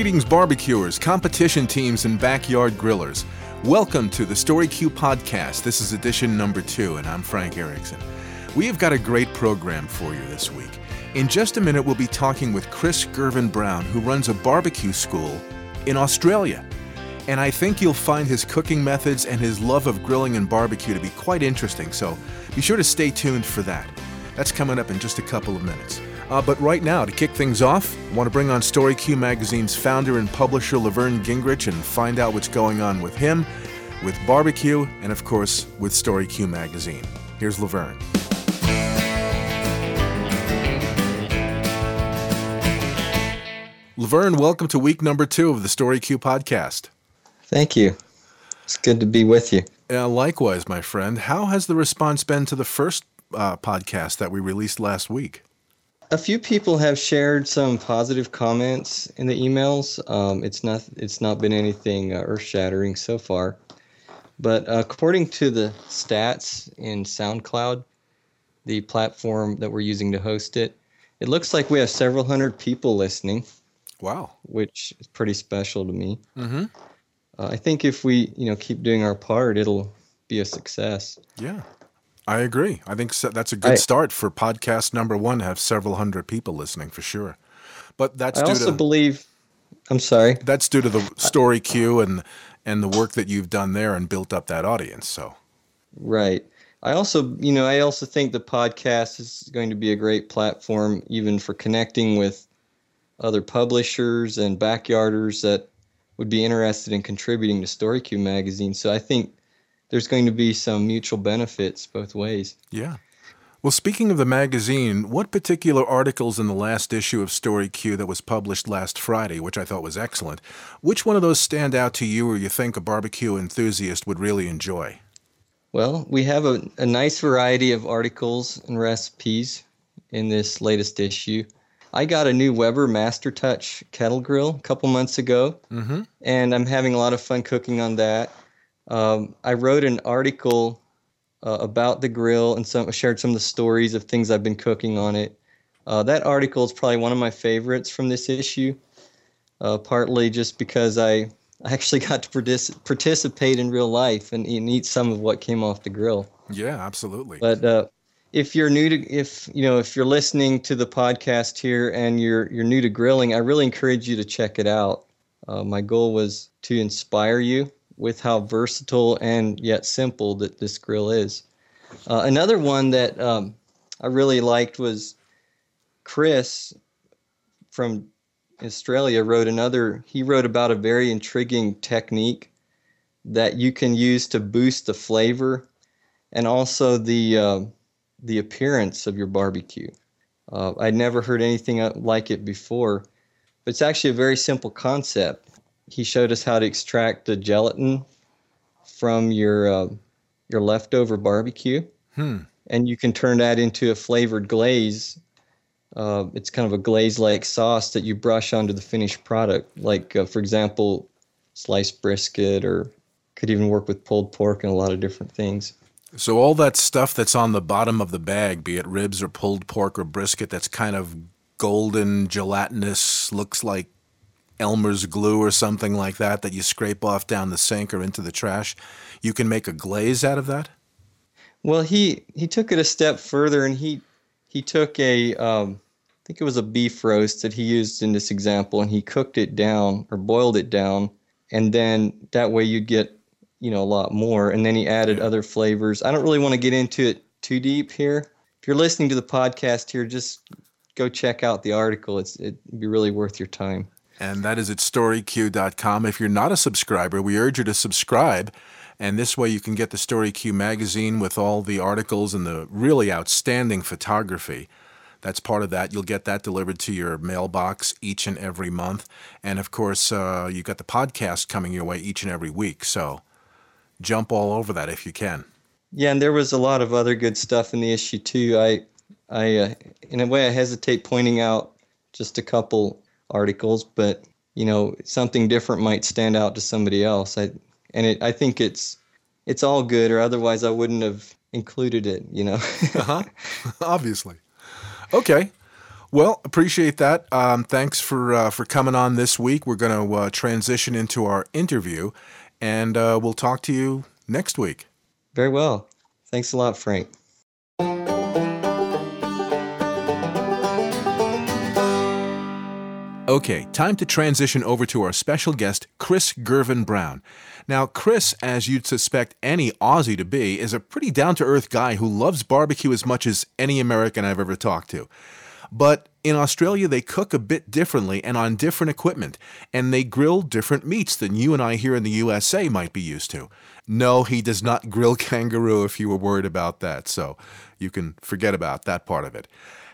Greetings, barbecuers, competition teams, and backyard grillers. Welcome to the Story Q podcast. This is edition number two, and I'm Frank Erickson. We have got a great program for you this week. In just a minute, we'll be talking with Chris Girvan-Brown, who runs a barbecue school in Australia. And I think you'll find his cooking methods and his love of grilling and barbecue to be quite interesting, so be sure to stay tuned for that. That's coming up in just a couple of minutes. Uh, but right now, to kick things off, I want to bring on Story Q Magazine's founder and publisher Laverne Gingrich and find out what's going on with him, with barbecue, and of course, with Story Q Magazine. Here's Laverne. Laverne, welcome to week number two of the Story Q podcast. Thank you. It's good to be with you. Uh, likewise, my friend. How has the response been to the first uh, podcast that we released last week? A few people have shared some positive comments in the emails. Um, it's not it's not been anything uh, earth shattering so far, but according to the stats in SoundCloud, the platform that we're using to host it, it looks like we have several hundred people listening. Wow, which is pretty special to me. Mm-hmm. Uh, I think if we you know keep doing our part, it'll be a success. Yeah. I agree. I think that's a good I, start for podcast number one. Have several hundred people listening for sure. But that's I due also to, believe. I'm sorry. That's due to the Story Q and and the work that you've done there and built up that audience. So. Right. I also, you know, I also think the podcast is going to be a great platform even for connecting with other publishers and backyarders that would be interested in contributing to StoryQ magazine. So I think there's going to be some mutual benefits both ways. Yeah. Well, speaking of the magazine, what particular articles in the last issue of Story Q that was published last Friday, which I thought was excellent, which one of those stand out to you or you think a barbecue enthusiast would really enjoy? Well, we have a, a nice variety of articles and recipes in this latest issue. I got a new Weber Master Touch kettle grill a couple months ago, mm-hmm. and I'm having a lot of fun cooking on that. Um, I wrote an article uh, about the grill and some shared some of the stories of things I've been cooking on it. Uh, that article is probably one of my favorites from this issue, uh, partly just because I, I actually got to partic- participate in real life and, and, eat some of what came off the grill. Yeah, absolutely. But uh, if you're new to if you know if you're listening to the podcast here and you're you're new to grilling, I really encourage you to check it out. Uh, my goal was to inspire you with how versatile and yet simple that this grill is. Uh, another one that um, I really liked was Chris from Australia wrote another. He wrote about a very intriguing technique that you can use to boost the flavor and also the uh, the appearance of your barbecue. Uh, I'd never heard anything like it before, but it's actually a very simple concept he showed us how to extract the gelatin from your uh, your leftover barbecue, hmm. and you can turn that into a flavored glaze. Uh, it's kind of a glaze-like sauce that you brush onto the finished product. Like, uh, for example, sliced brisket, or could even work with pulled pork and a lot of different things. So all that stuff that's on the bottom of the bag, be it ribs or pulled pork or brisket, that's kind of golden, gelatinous, looks like Elmer's glue or something like that that you scrape off down the sink or into the trash. You can make a glaze out of that. Well, he he took it a step further, and he he took a um, I think it was a beef roast that he used in this example, and he cooked it down or boiled it down, and then that way you'd get you know a lot more. And then he added yeah. other flavors. I don't really want to get into it too deep here. If you're listening to the podcast here, just go check out the article. It's it'd be really worth your time and that is at storyq.com. If you're not a subscriber, we urge you to subscribe. And this way you can get the StoryQ magazine with all the articles and the really outstanding photography. That's part of that. You'll get that delivered to your mailbox each and every month. And of course, uh, you've got the podcast coming your way each and every week. So jump all over that if you can. Yeah, and there was a lot of other good stuff in the issue too. I, I, uh, in a way, I hesitate pointing out just a couple articles, but you know something different might stand out to somebody else. I and it I think it's it's all good, or otherwise I wouldn't have included it. You know. uh huh. Obviously. Okay. Well, appreciate that. Um, thanks for uh, for coming on this week. We're going to uh, transition into our interview, and uh, we'll talk to you next week. Very well. Thanks a lot, Frank. Okay, time to transition over to our special guest, Chris Girvan-Brown. Now, Chris, as you'd suspect any Aussie to be, is a pretty down to earth guy who loves barbecue as much as any American I've ever talked to. But in Australia, they cook a bit differently and on different equipment, and they grill different meats than you and I here in the USA might be used to. No, he does not grill kangaroo if you were worried about that, so you can forget about that part of it.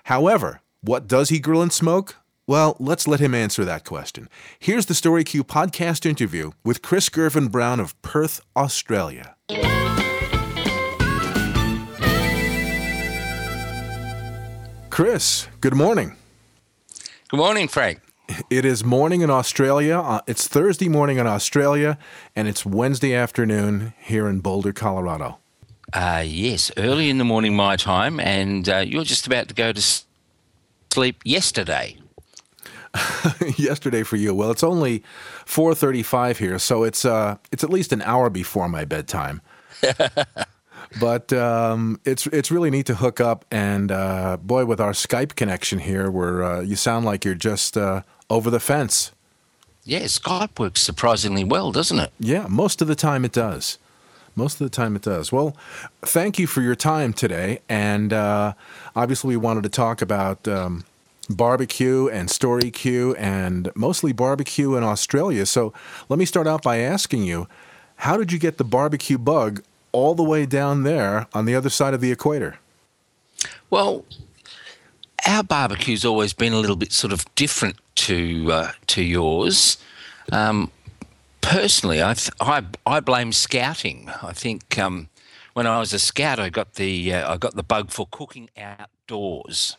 However, what does he grill and smoke? Well, let's let him answer that question. Here's the Story Q podcast interview with Chris Girvan-Brown of Perth, Australia. Chris, good morning. Good morning, Frank. It is morning in Australia. Uh, it's Thursday morning in Australia, and it's Wednesday afternoon here in Boulder, Colorado. Uh, yes, early in the morning, my time, and uh, you're just about to go to sleep yesterday. yesterday for you. Well, it's only 4:35 here, so it's uh it's at least an hour before my bedtime. but um, it's it's really neat to hook up, and uh, boy, with our Skype connection here, where uh, you sound like you're just uh, over the fence. Yeah, Skype works surprisingly well, doesn't it? Yeah, most of the time it does. Most of the time it does. Well, thank you for your time today, and uh, obviously we wanted to talk about. Um, barbecue and story Q and mostly barbecue in Australia. So let me start out by asking you, how did you get the barbecue bug all the way down there on the other side of the equator? Well, our barbecue's always been a little bit sort of different to uh, to yours. Um, personally, I, th- I I blame scouting. I think um, when I was a scout, I got the uh, I got the bug for cooking outdoors.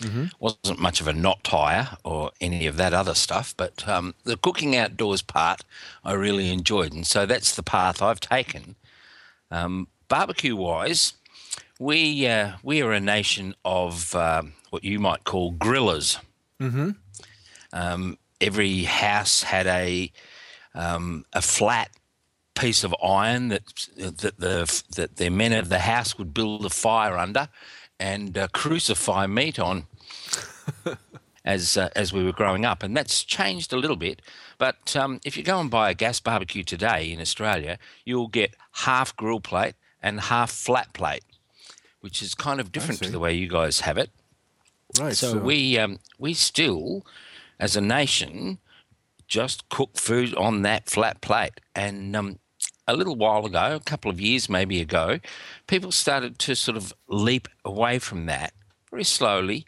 Mm-hmm. Wasn't much of a knot tire or any of that other stuff, but um, the cooking outdoors part I really enjoyed, and so that's the path I've taken. Um, barbecue wise, we uh, we are a nation of uh, what you might call grillers. Mm-hmm. Um, every house had a um, a flat piece of iron that that the that the men of the house would build a fire under and uh, crucify meat on as uh, as we were growing up, and that's changed a little bit. But um, if you go and buy a gas barbecue today in Australia, you'll get half grill plate and half flat plate, which is kind of different to the way you guys have it. Right. So, so. we um, we still, as a nation, just cook food on that flat plate, and um, a little while ago, a couple of years maybe ago, people started to sort of leap away from that very slowly.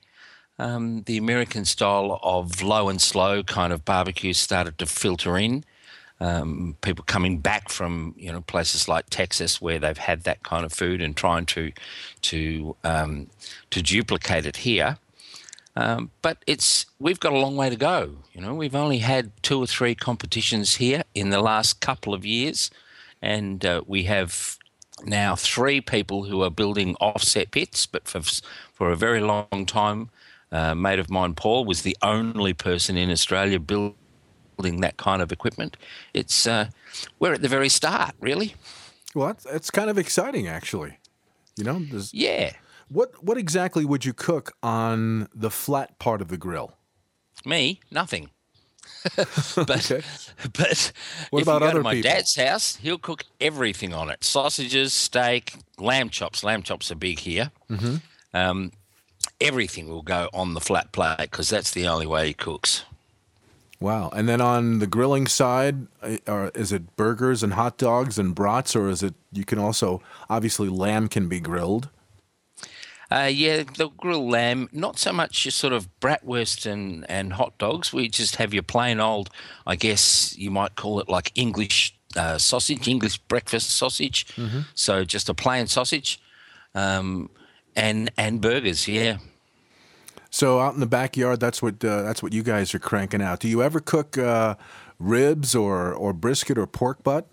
Um, the American style of low and slow kind of barbecue started to filter in. Um, people coming back from you know places like Texas where they've had that kind of food and trying to to um, to duplicate it here. Um, but it's we've got a long way to go. You know, we've only had two or three competitions here in the last couple of years and uh, we have now three people who are building offset pits. But for for a very long time, uh, mate of mine, Paul, was the only person in Australia building that kind of equipment. It's uh, we're at the very start, really. Well, it's kind of exciting, actually. You know, yeah. What what exactly would you cook on the flat part of the grill? Me, nothing. but okay. but what if about you go other to my people? dad's house, he'll cook everything on it: sausages, steak, lamb chops. Lamb chops are big here. Mm-hmm. Um, everything will go on the flat plate because that's the only way he cooks. Wow! And then on the grilling side, uh, is it burgers and hot dogs and brats, or is it you can also obviously lamb can be grilled? Uh, yeah, the grilled lamb, not so much your sort of bratwurst and, and hot dogs. We just have your plain old, I guess you might call it like English uh, sausage, English breakfast sausage. Mm-hmm. So just a plain sausage um, and and burgers, yeah. So out in the backyard, that's what uh, that's what you guys are cranking out. Do you ever cook uh, ribs or or brisket or pork butt?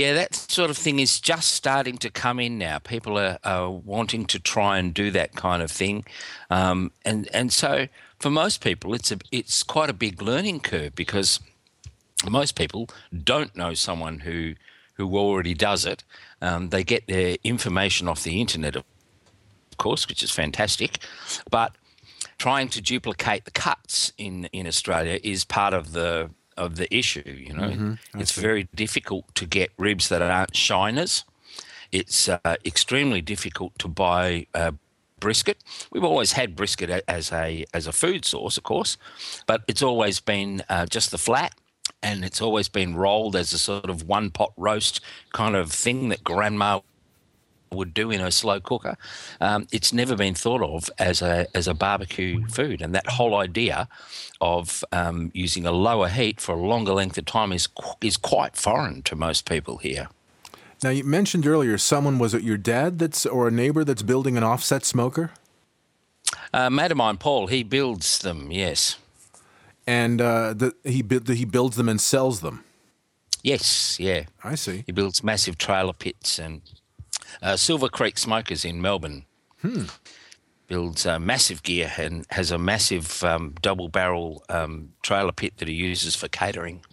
Yeah, that sort of thing is just starting to come in now. People are, are wanting to try and do that kind of thing, um, and and so for most people, it's a it's quite a big learning curve because most people don't know someone who who already does it. Um, they get their information off the internet, of course, which is fantastic, but trying to duplicate the cuts in in Australia is part of the of the issue. You know, mm-hmm. it's very difficult to get ribs that aren't shiners. It's uh, extremely difficult to buy uh, brisket. We've always had brisket as a as a food source, of course, but it's always been uh, just the flat, and it's always been rolled as a sort of one pot roast kind of thing that grandma would do in a slow cooker. Um, it's never been thought of as a as a barbecue food, and that whole idea of um, using a lower heat for a longer length of time is is quite foreign to most people here. Now you mentioned earlier someone was it your dad that's or a neighbor that's building an offset smoker? Uh, mate of mine, Paul, he builds them. Yes. And uh, the, he he builds them and sells them. Yes, yeah. I see. He builds massive trailer pits and uh, Silver Creek Smokers in Melbourne. Hmm. Builds uh, massive gear and has a massive um, double barrel um, trailer pit that he uses for catering.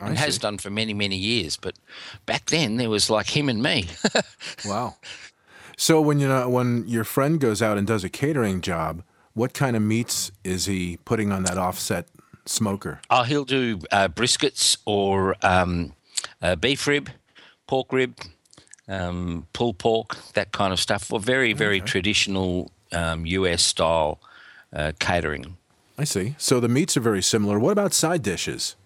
I and see. has done for many, many years. But back then, there was like him and me. wow. So when you know, when your friend goes out and does a catering job, what kind of meats is he putting on that offset smoker? Oh, he'll do uh, briskets or um, uh, beef rib, pork rib, um, pulled pork, that kind of stuff. For very, very okay. traditional um, US style uh, catering. I see. So the meats are very similar. What about side dishes?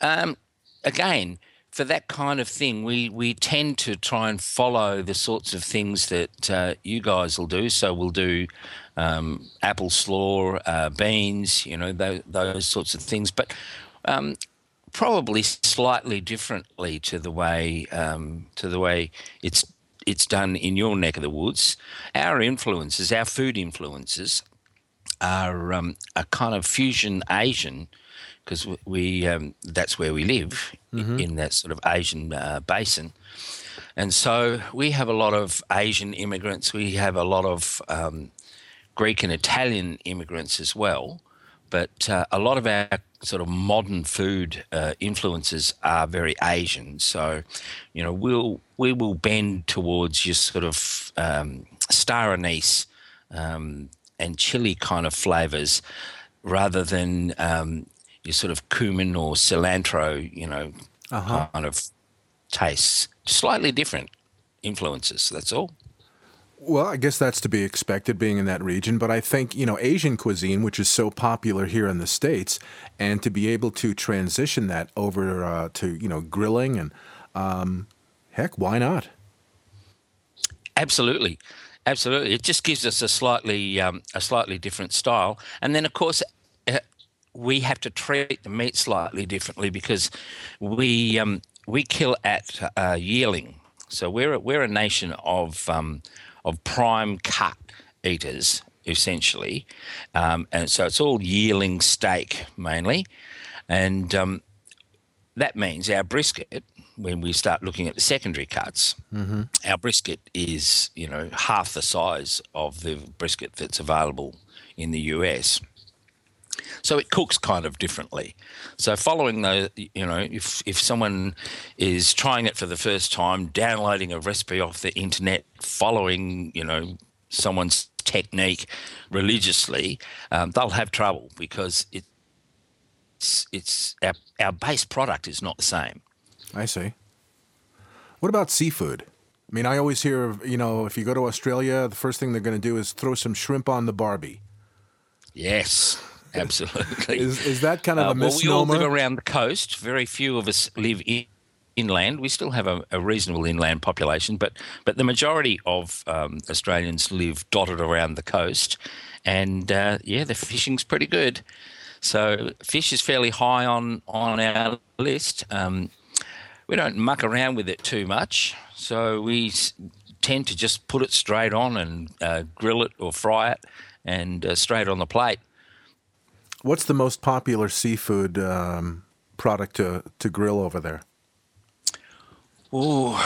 Um, again, for that kind of thing, we, we tend to try and follow the sorts of things that uh, you guys will do. So we'll do um, apple slaw, uh, beans, you know, those, those sorts of things. But um, probably slightly differently to the way um, to the way it's it's done in your neck of the woods. Our influences, our food influences, are um, a kind of fusion Asian because we um, that's where we live mm-hmm. in that sort of Asian uh, basin. And so we have a lot of Asian immigrants. We have a lot of um, Greek and Italian immigrants as well. But uh, a lot of our sort of modern food uh, influences are very Asian. So, you know, we'll we will bend towards your sort of um, star anise um, and chili kind of flavors, rather than um, your sort of cumin or cilantro. You know, uh-huh. kind of tastes. Slightly different influences. That's all. Well, I guess that's to be expected being in that region, but I think, you know, Asian cuisine, which is so popular here in the States, and to be able to transition that over uh, to, you know, grilling and um, heck, why not? Absolutely. Absolutely. It just gives us a slightly um, a slightly different style. And then of course uh, we have to treat the meat slightly differently because we um, we kill at uh, yearling. So we're a, we're a nation of um, of prime cut eaters, essentially. Um, and so it's all yearling steak mainly. And um, that means our brisket, when we start looking at the secondary cuts, mm-hmm. our brisket is, you know, half the size of the brisket that's available in the US. So it cooks kind of differently. So following the, you know, if if someone is trying it for the first time, downloading a recipe off the internet, following, you know, someone's technique religiously, um, they'll have trouble because it, it's it's our our base product is not the same. I see. What about seafood? I mean, I always hear of, you know, if you go to Australia, the first thing they're going to do is throw some shrimp on the barbie. Yes. Absolutely. is, is that kind of uh, a misnomer? Well, we all live around the coast. Very few of us live in, inland. We still have a, a, reasonable inland population, but but the majority of um, Australians live dotted around the coast, and uh, yeah, the fishing's pretty good. So fish is fairly high on on our list. Um, we don't muck around with it too much, so we tend to just put it straight on and uh, grill it or fry it, and uh, straight on the plate. What's the most popular seafood um, product to, to grill over there? Oh,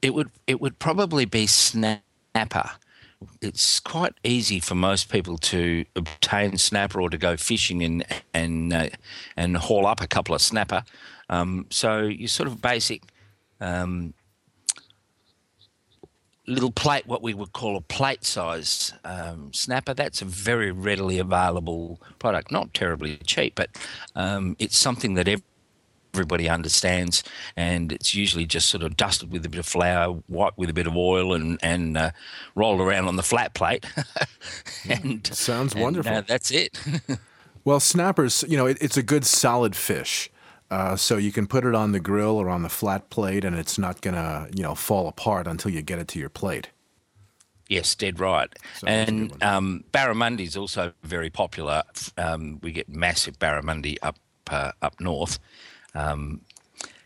it would it would probably be snapper. It's quite easy for most people to obtain snapper or to go fishing and and uh, and haul up a couple of snapper. Um, so you sort of basic um, little plate, what we would call a plate size um, snapper. That's a very readily available product. Not terribly cheap, but um, it's something that everybody understands, and it's usually just sort of dusted with a bit of flour, wiped with a bit of oil, and and uh, rolled around on the flat plate. and sounds and, wonderful. Uh, that's it. well, snappers, you know, it, it's a good solid fish. Uh, so you can put it on the grill or on the flat plate, and it's not gonna, you know, fall apart until you get it to your plate. Yes, dead right. So and um, barramundi is also very popular. Um, we get massive barramundi up uh, up north. Um,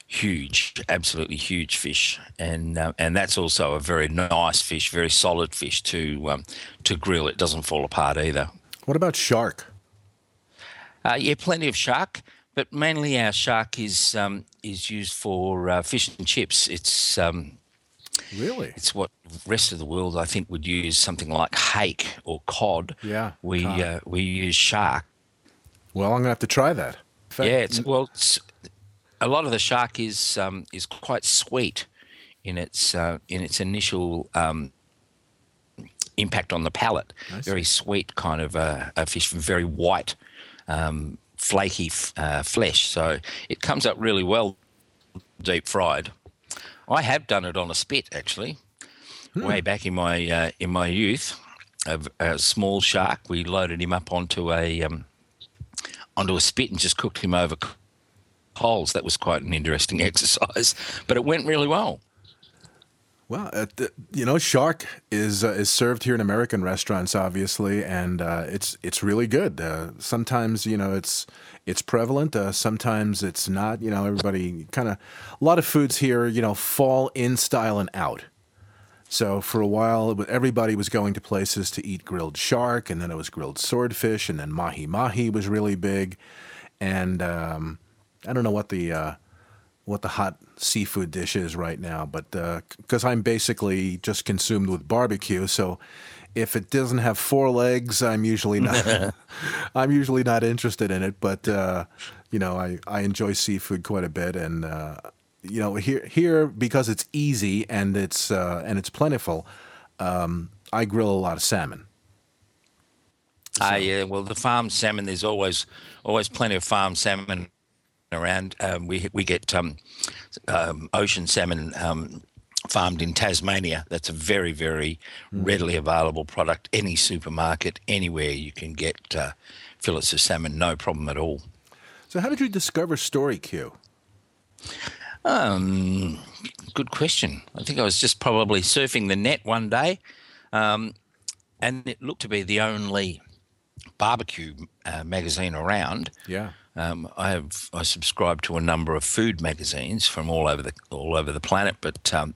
huge, absolutely huge fish, and uh, and that's also a very nice fish, very solid fish to um, to grill. It doesn't fall apart either. What about shark? Uh, yeah, plenty of shark but mainly our shark is um, is used for uh, fish and chips. It's um, really it's what rest of the world I think would use something like hake or cod. Yeah, we uh, we use shark. Well, I'm gonna have to try that. Fact, yeah, it's well, it's, a lot of the shark is um, is quite sweet in its uh, in its initial um, impact on the palate. Very sweet kind of a, a fish, very white. Um, flaky uh, flesh. So it comes up really well deep fried. I have done it on a spit actually, hmm. way back in my uh, in my youth. A, a, small shark. We loaded him up onto a um, onto a spit and just cooked him over coals. That was quite an interesting exercise, but it went really well. Well, uh, you know, shark is uh, is served here in American restaurants, obviously, and uh, it's it's really good. Uh, sometimes, you know, it's it's prevalent. Uh, sometimes it's not. You know, everybody kind of a lot of foods here, you know, fall in style and out. So for a while, everybody was going to places to eat grilled shark, and then it was grilled swordfish, and then mahi mahi was really big, and um, I don't know what the uh, what the hot seafood dishes right now, but because uh, I'm basically just consumed with barbecue, so if it doesn't have four legs, I'm usually not. I'm usually not interested in it. But uh, you know, I, I enjoy seafood quite a bit, and uh, you know, here here because it's easy and it's uh, and it's plentiful, um, I grill a lot of salmon. Ah, so. yeah. Well, the farm salmon. There's always always plenty of farm salmon around. Um, we we get um, um, ocean salmon um, farmed in Tasmania. That's a very very mm. readily available product. Any supermarket, anywhere you can get uh, fillets of salmon, no problem at all. So, how did you discover Story Q? Um, good question. I think I was just probably surfing the net one day, um, and it looked to be the only barbecue uh, magazine around. Yeah. Um, I have I subscribe to a number of food magazines from all over the all over the planet, but um,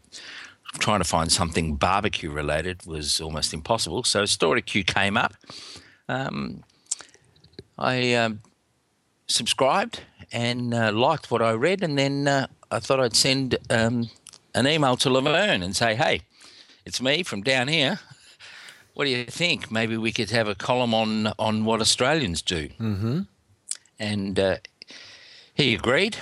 trying to find something barbecue related was almost impossible. So Story Q came up. Um, I um, subscribed and uh, liked what I read, and then uh, I thought I'd send um, an email to Laverne and say, "Hey, it's me from down here. What do you think? Maybe we could have a column on on what Australians do." Mm-hmm and uh, he agreed,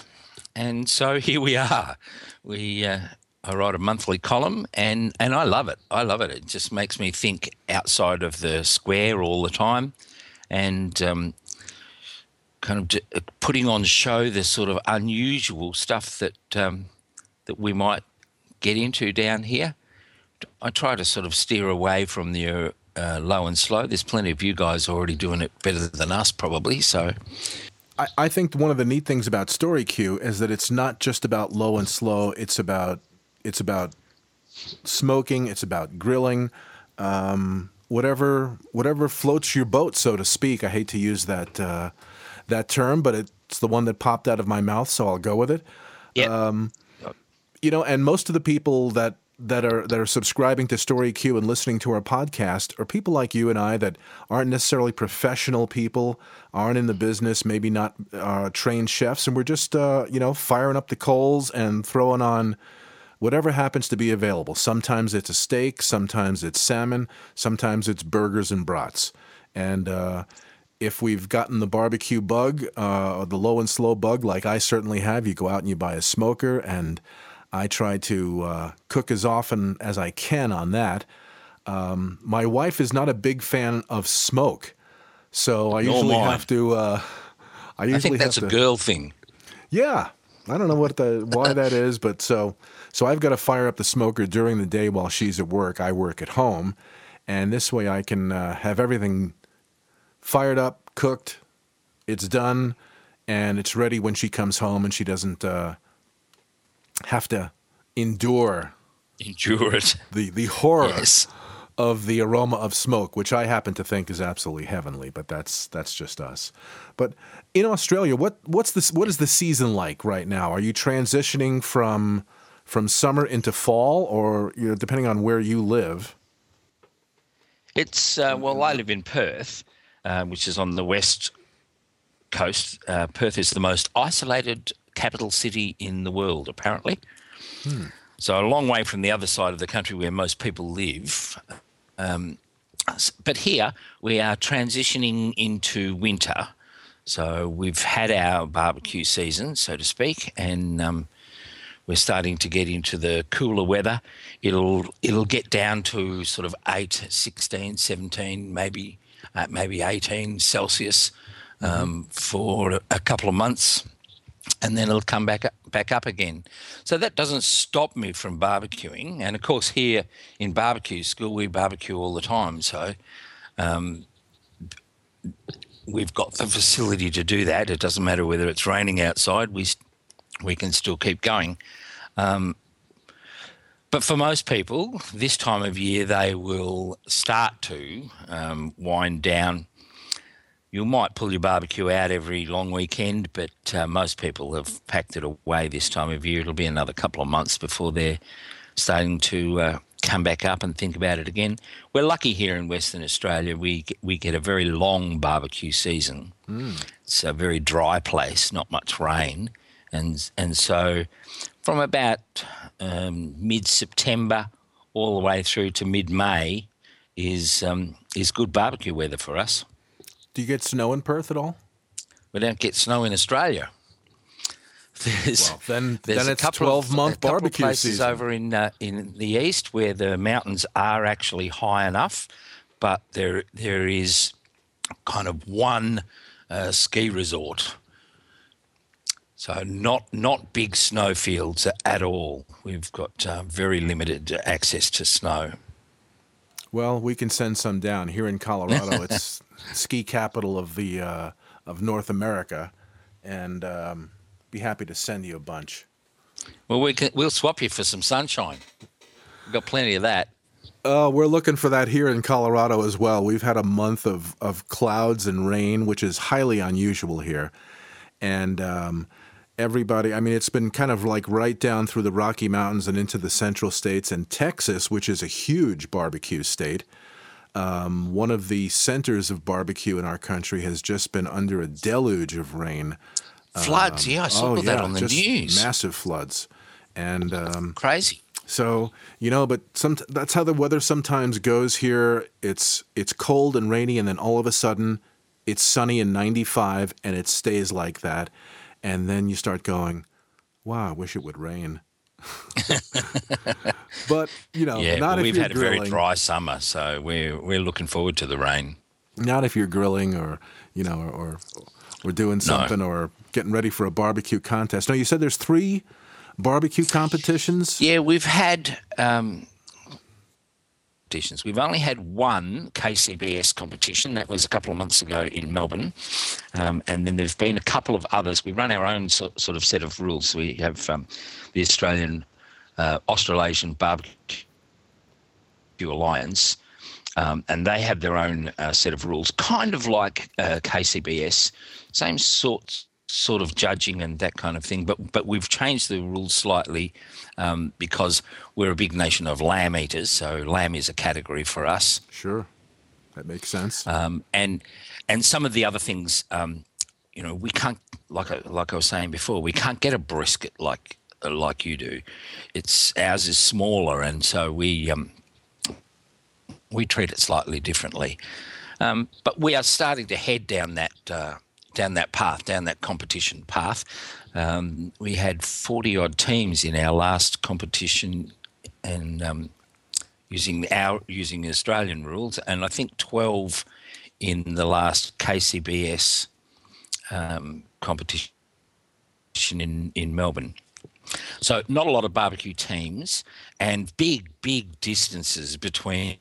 and so here we are. We uh, I write a monthly column, and and I love it. I love it. It just makes me think outside of the square all the time, and um, kind of uh, putting on show the sort of unusual stuff that um, that we might get into down here. I try to sort of steer away from the uh, low and slow. There's plenty of you guys already doing it better than us, probably. So, I, I think one of the neat things about Story Q is that it's not just about low and slow. It's about it's about smoking. It's about grilling. Um, whatever whatever floats your boat, so to speak. I hate to use that uh, that term, but it's the one that popped out of my mouth, so I'll go with it. Yeah. Um, you know, and most of the people that that are that are subscribing to StoryQ and listening to our podcast are people like you and I that aren't necessarily professional people, aren't in the business, maybe not uh, trained chefs, and we're just uh, you know firing up the coals and throwing on whatever happens to be available. Sometimes it's a steak, sometimes it's salmon, sometimes it's burgers and brats, and. Uh, if we've gotten the barbecue bug, uh, the low and slow bug, like I certainly have, you go out and you buy a smoker and I try to uh, cook as often as I can on that. Um, my wife is not a big fan of smoke, so I usually have to. Uh, I usually I think that's to, a girl thing. Yeah, I don't know what the why that is, but so so I've got to fire up the smoker during the day while she's at work. I work at home, and this way I can uh, have everything fired up, cooked. It's done, and it's ready when she comes home, and she doesn't uh, have to endure endure it the the horror yes. of the aroma of smoke, which I happen to think is absolutely heavenly. But that's that's just us. But in Australia, what what's this? What is the season like right now? Are you transitioning from from summer into fall, or you know, depending on where you live? It's uh, well, I live in Perth, uh, which is on the west coast. Uh, Perth is the most isolated capital city in the world, apparently. Hmm. So a long way from the other side of the country where most people live. Um, but here we are transitioning into winter. So we've had our barbecue season, so to speak, and um, we're starting to get into the cooler weather. It'll it'll get down to sort of 8, 16, 17, maybe uh, maybe 18 Celsius um, mm-hmm. for a couple of months and then it'll come back up, back up again. So that doesn't stop me from barbecuing. And of course, here in barbecue school, we barbecue all the time. So um, we've got the facility to do that. It doesn't matter whether it's raining outside; we we can still keep going. Um, but for most people, this time of year, they will start to um, wind down you might pull your barbecue out every long weekend, but uh, most people have packed it away this time of year. It'll be another couple of months before they're starting to uh, come back up and think about it again. We're lucky here in Western Australia. We we get a very long barbecue season. Mm. It's a very dry place, not much rain, and and so from about um, mid September all the way through to mid May is um, is good barbecue weather for us. Do you get snow in Perth at all? We don't get snow in Australia. There's, well, then, there's then it's a twelve of, month barbecue places season. over in uh, in the east where the mountains are actually high enough, but there there is kind of one uh, ski resort. So not not big snow fields at all. We've got uh, very limited access to snow. Well, we can send some down here in Colorado. It's ski capital of the uh, of North America, and um, be happy to send you a bunch. Well, we can, we'll swap you for some sunshine. We've got plenty of that. Uh, we're looking for that here in Colorado as well. We've had a month of, of clouds and rain, which is highly unusual here. And um, everybody, I mean, it's been kind of like right down through the Rocky Mountains and into the central states and Texas, which is a huge barbecue state. Um, one of the centers of barbecue in our country has just been under a deluge of rain. Floods, um, yeah, I saw oh, that yeah, on the news. Massive floods, and um, crazy. So you know, but some that's how the weather sometimes goes here. It's it's cold and rainy, and then all of a sudden, it's sunny and 95, and it stays like that, and then you start going, "Wow, I wish it would rain." but you know, yeah, not we've had grilling. a very dry summer, so we're we're looking forward to the rain. Not if you're grilling or you know, or or doing something no. or getting ready for a barbecue contest. No, you said there's three barbecue competitions. Yeah, we've had um, competitions. We've only had one KCBS competition. That was a couple of months ago in Melbourne. Um, and then there's been a couple of others. We run our own so, sort of set of rules. We have um, the Australian, uh, Australasian Barbecue Alliance. Um, and they have their own uh, set of rules, kind of like uh, KCBS, same sorts sort of judging and that kind of thing. But but we've changed the rules slightly um, because we're a big nation of lamb eaters. So lamb is a category for us. Sure, that makes sense. Um, and and some of the other things, um, you know, we can't like I, like I was saying before, we can't get a brisket like like you do. It's ours is smaller, and so we um, we treat it slightly differently. Um, but we are starting to head down that uh, down that path, down that competition path. Um, we had 40 odd teams in our last competition and um, using our using Australian rules, and I think 12 in the last KCBS um, competition in, in Melbourne. So not a lot of barbecue teams and big, big distances between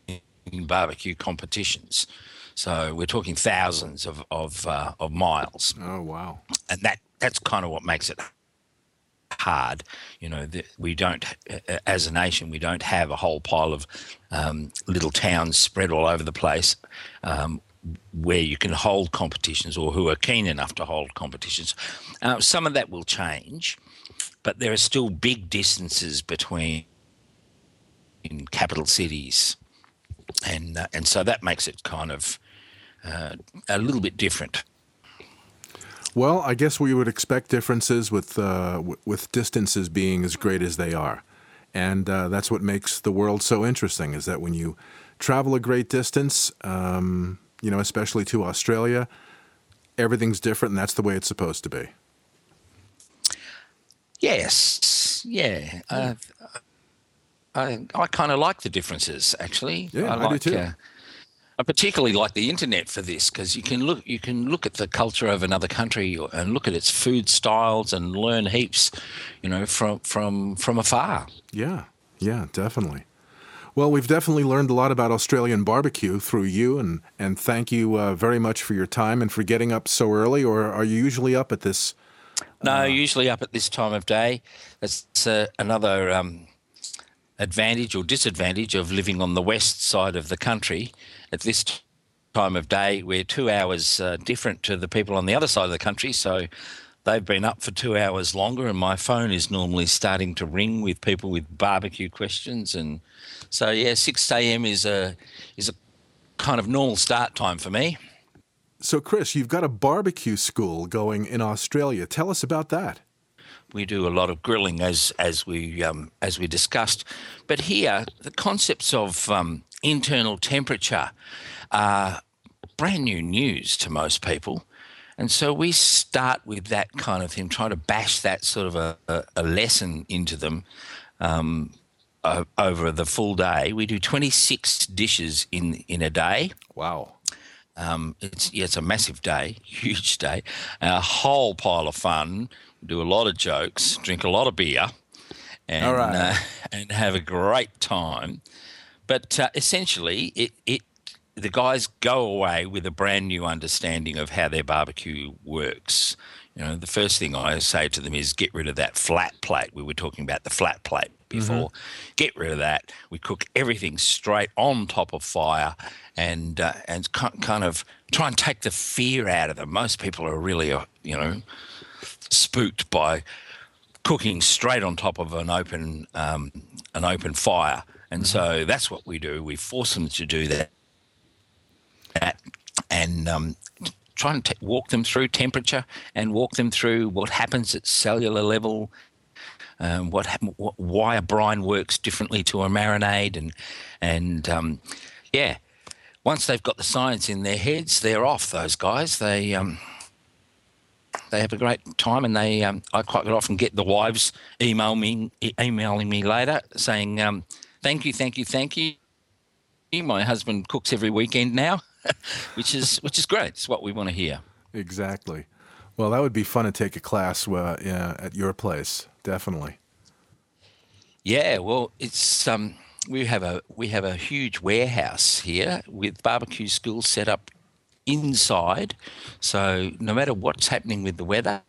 barbecue competitions. So we're talking thousands of of, uh, of miles. Oh wow! And that that's kind of what makes it hard. You know, we don't, as a nation, we don't have a whole pile of um, little towns spread all over the place. Um, where you can hold competitions or who are keen enough to hold competitions. Uh, some of that will change, but there are still big distances between in capital cities, and uh, and so that makes it kind of uh, a little bit different. Well, I guess we would expect differences with uh, w- with distances being as great as they are, and uh, that's what makes the world so interesting. Is that when you travel a great distance, um, you know, especially to Australia, everything's different, and that's the way it's supposed to be. Yes, yeah. I I kind of like the differences actually. Yeah, I, like, I do too. Uh, I particularly like the internet for this because you can look you can look at the culture of another country and look at its food styles and learn heaps, you know, from from from afar. Yeah, yeah, definitely. Well, we've definitely learned a lot about Australian barbecue through you, and and thank you uh, very much for your time and for getting up so early. Or are you usually up at this? No, uh, usually up at this time of day. That's uh, another um, advantage or disadvantage of living on the west side of the country at this time of day. We're two hours uh, different to the people on the other side of the country, so they've been up for two hours longer, and my phone is normally starting to ring with people with barbecue questions, and so yeah, six a.m. is a is a kind of normal start time for me. So, Chris, you've got a barbecue school going in Australia. Tell us about that we do a lot of grilling as as we um, as we discussed, but here the concepts of um, internal temperature are brand new news to most people, and so we start with that kind of thing, trying to bash that sort of a, a, a lesson into them. Um, over the full day, we do 26 dishes in in a day. Wow. Um, it's yeah, it's a massive day, huge day, a whole pile of fun do a lot of jokes, drink a lot of beer, and uh, and have a great time. But uh, essentially, it it the guys go away with a brand new understanding of how their barbecue works. You know, the first thing I say to them is get rid of that flat plate. We were talking about the flat plate before. Mm-hmm. Get rid of that. We cook everything straight on top of fire, and uh, and kind of try and take the fear out of them. Most people are really, uh, you know, spooked by cooking straight on top of an open um, an open fire, and so mm-hmm. that's what we do. We force them to do that, that and um, try and t- walk them through temperature and walk them through what happens at cellular level. Um, what, what, why a brine works differently to a marinade and and um, yeah once they've got the science in their heads they're off those guys they um, they have a great time, and they um, I quite often get the wives email me emailing me later saying um, thank you, thank you, thank you. My husband cooks every weekend now, which is which is great. It's what we want to hear. Exactly. Well, that would be fun to take a class uh, yeah, at your place, definitely. Yeah, well, it's um, we have a we have a huge warehouse here with barbecue schools set up inside. So no matter what's happening with the weather,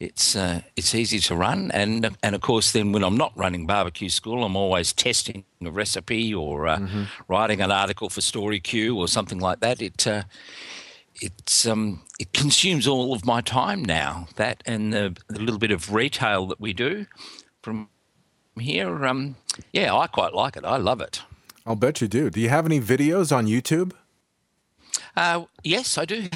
it's uh, it's easy to run. And and of course, then when I'm not running barbecue school, I'm always testing a recipe or uh, mm-hmm. writing an article for Story Q or something like that. It uh, it's um, it consumes all of my time now. That and the, the little bit of retail that we do from here. Um, yeah, I quite like it. I love it. I'll bet you do. Do you have any videos on YouTube? Uh, yes, I do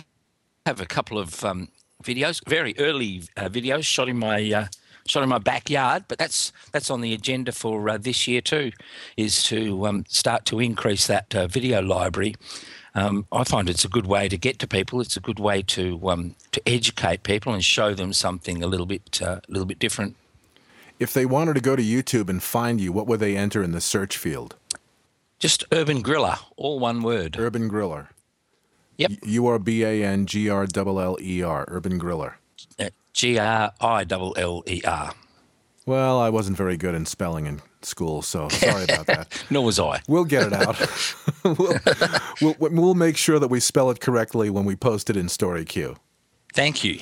have a couple of um, videos, very early uh, videos shot in my uh, shot in my backyard. But that's that's on the agenda for uh, this year too, is to um, start to increase that uh, video library. Um, I find it's a good way to get to people. It's a good way to um, to educate people and show them something a little bit uh, a little bit different. If they wanted to go to YouTube and find you, what would they enter in the search field? Just Urban Griller, all one word. Urban Griller. Yep. U R B A N G R L L E R. Urban Griller. Uh, G R I L L E R. Well, I wasn't very good in spelling in school, so sorry about that. Nor was I. We'll get it out. we'll, we'll, we'll make sure that we spell it correctly when we post it in StoryQ. Thank you.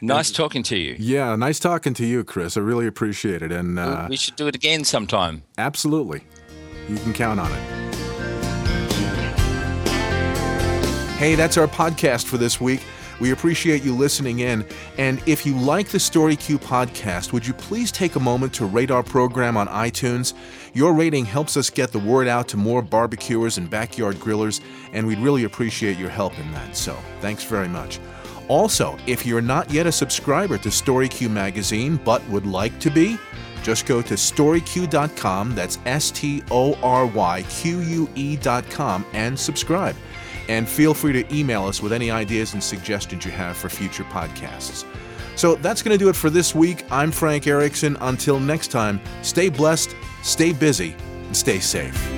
Nice talking to you. Yeah, nice talking to you, Chris. I really appreciate it. And uh, we should do it again sometime. Absolutely. You can count on it. Hey, that's our podcast for this week. We appreciate you listening in. And if you like the StoryQ podcast, would you please take a moment to rate our program on iTunes? Your rating helps us get the word out to more barbecuers and backyard grillers, and we'd really appreciate your help in that. So, thanks very much. Also, if you're not yet a subscriber to StoryQ Magazine but would like to be, just go to storyq.com, that's S T O R Y Q U E.com, and subscribe. And feel free to email us with any ideas and suggestions you have for future podcasts. So that's going to do it for this week. I'm Frank Erickson. Until next time, stay blessed, stay busy, and stay safe.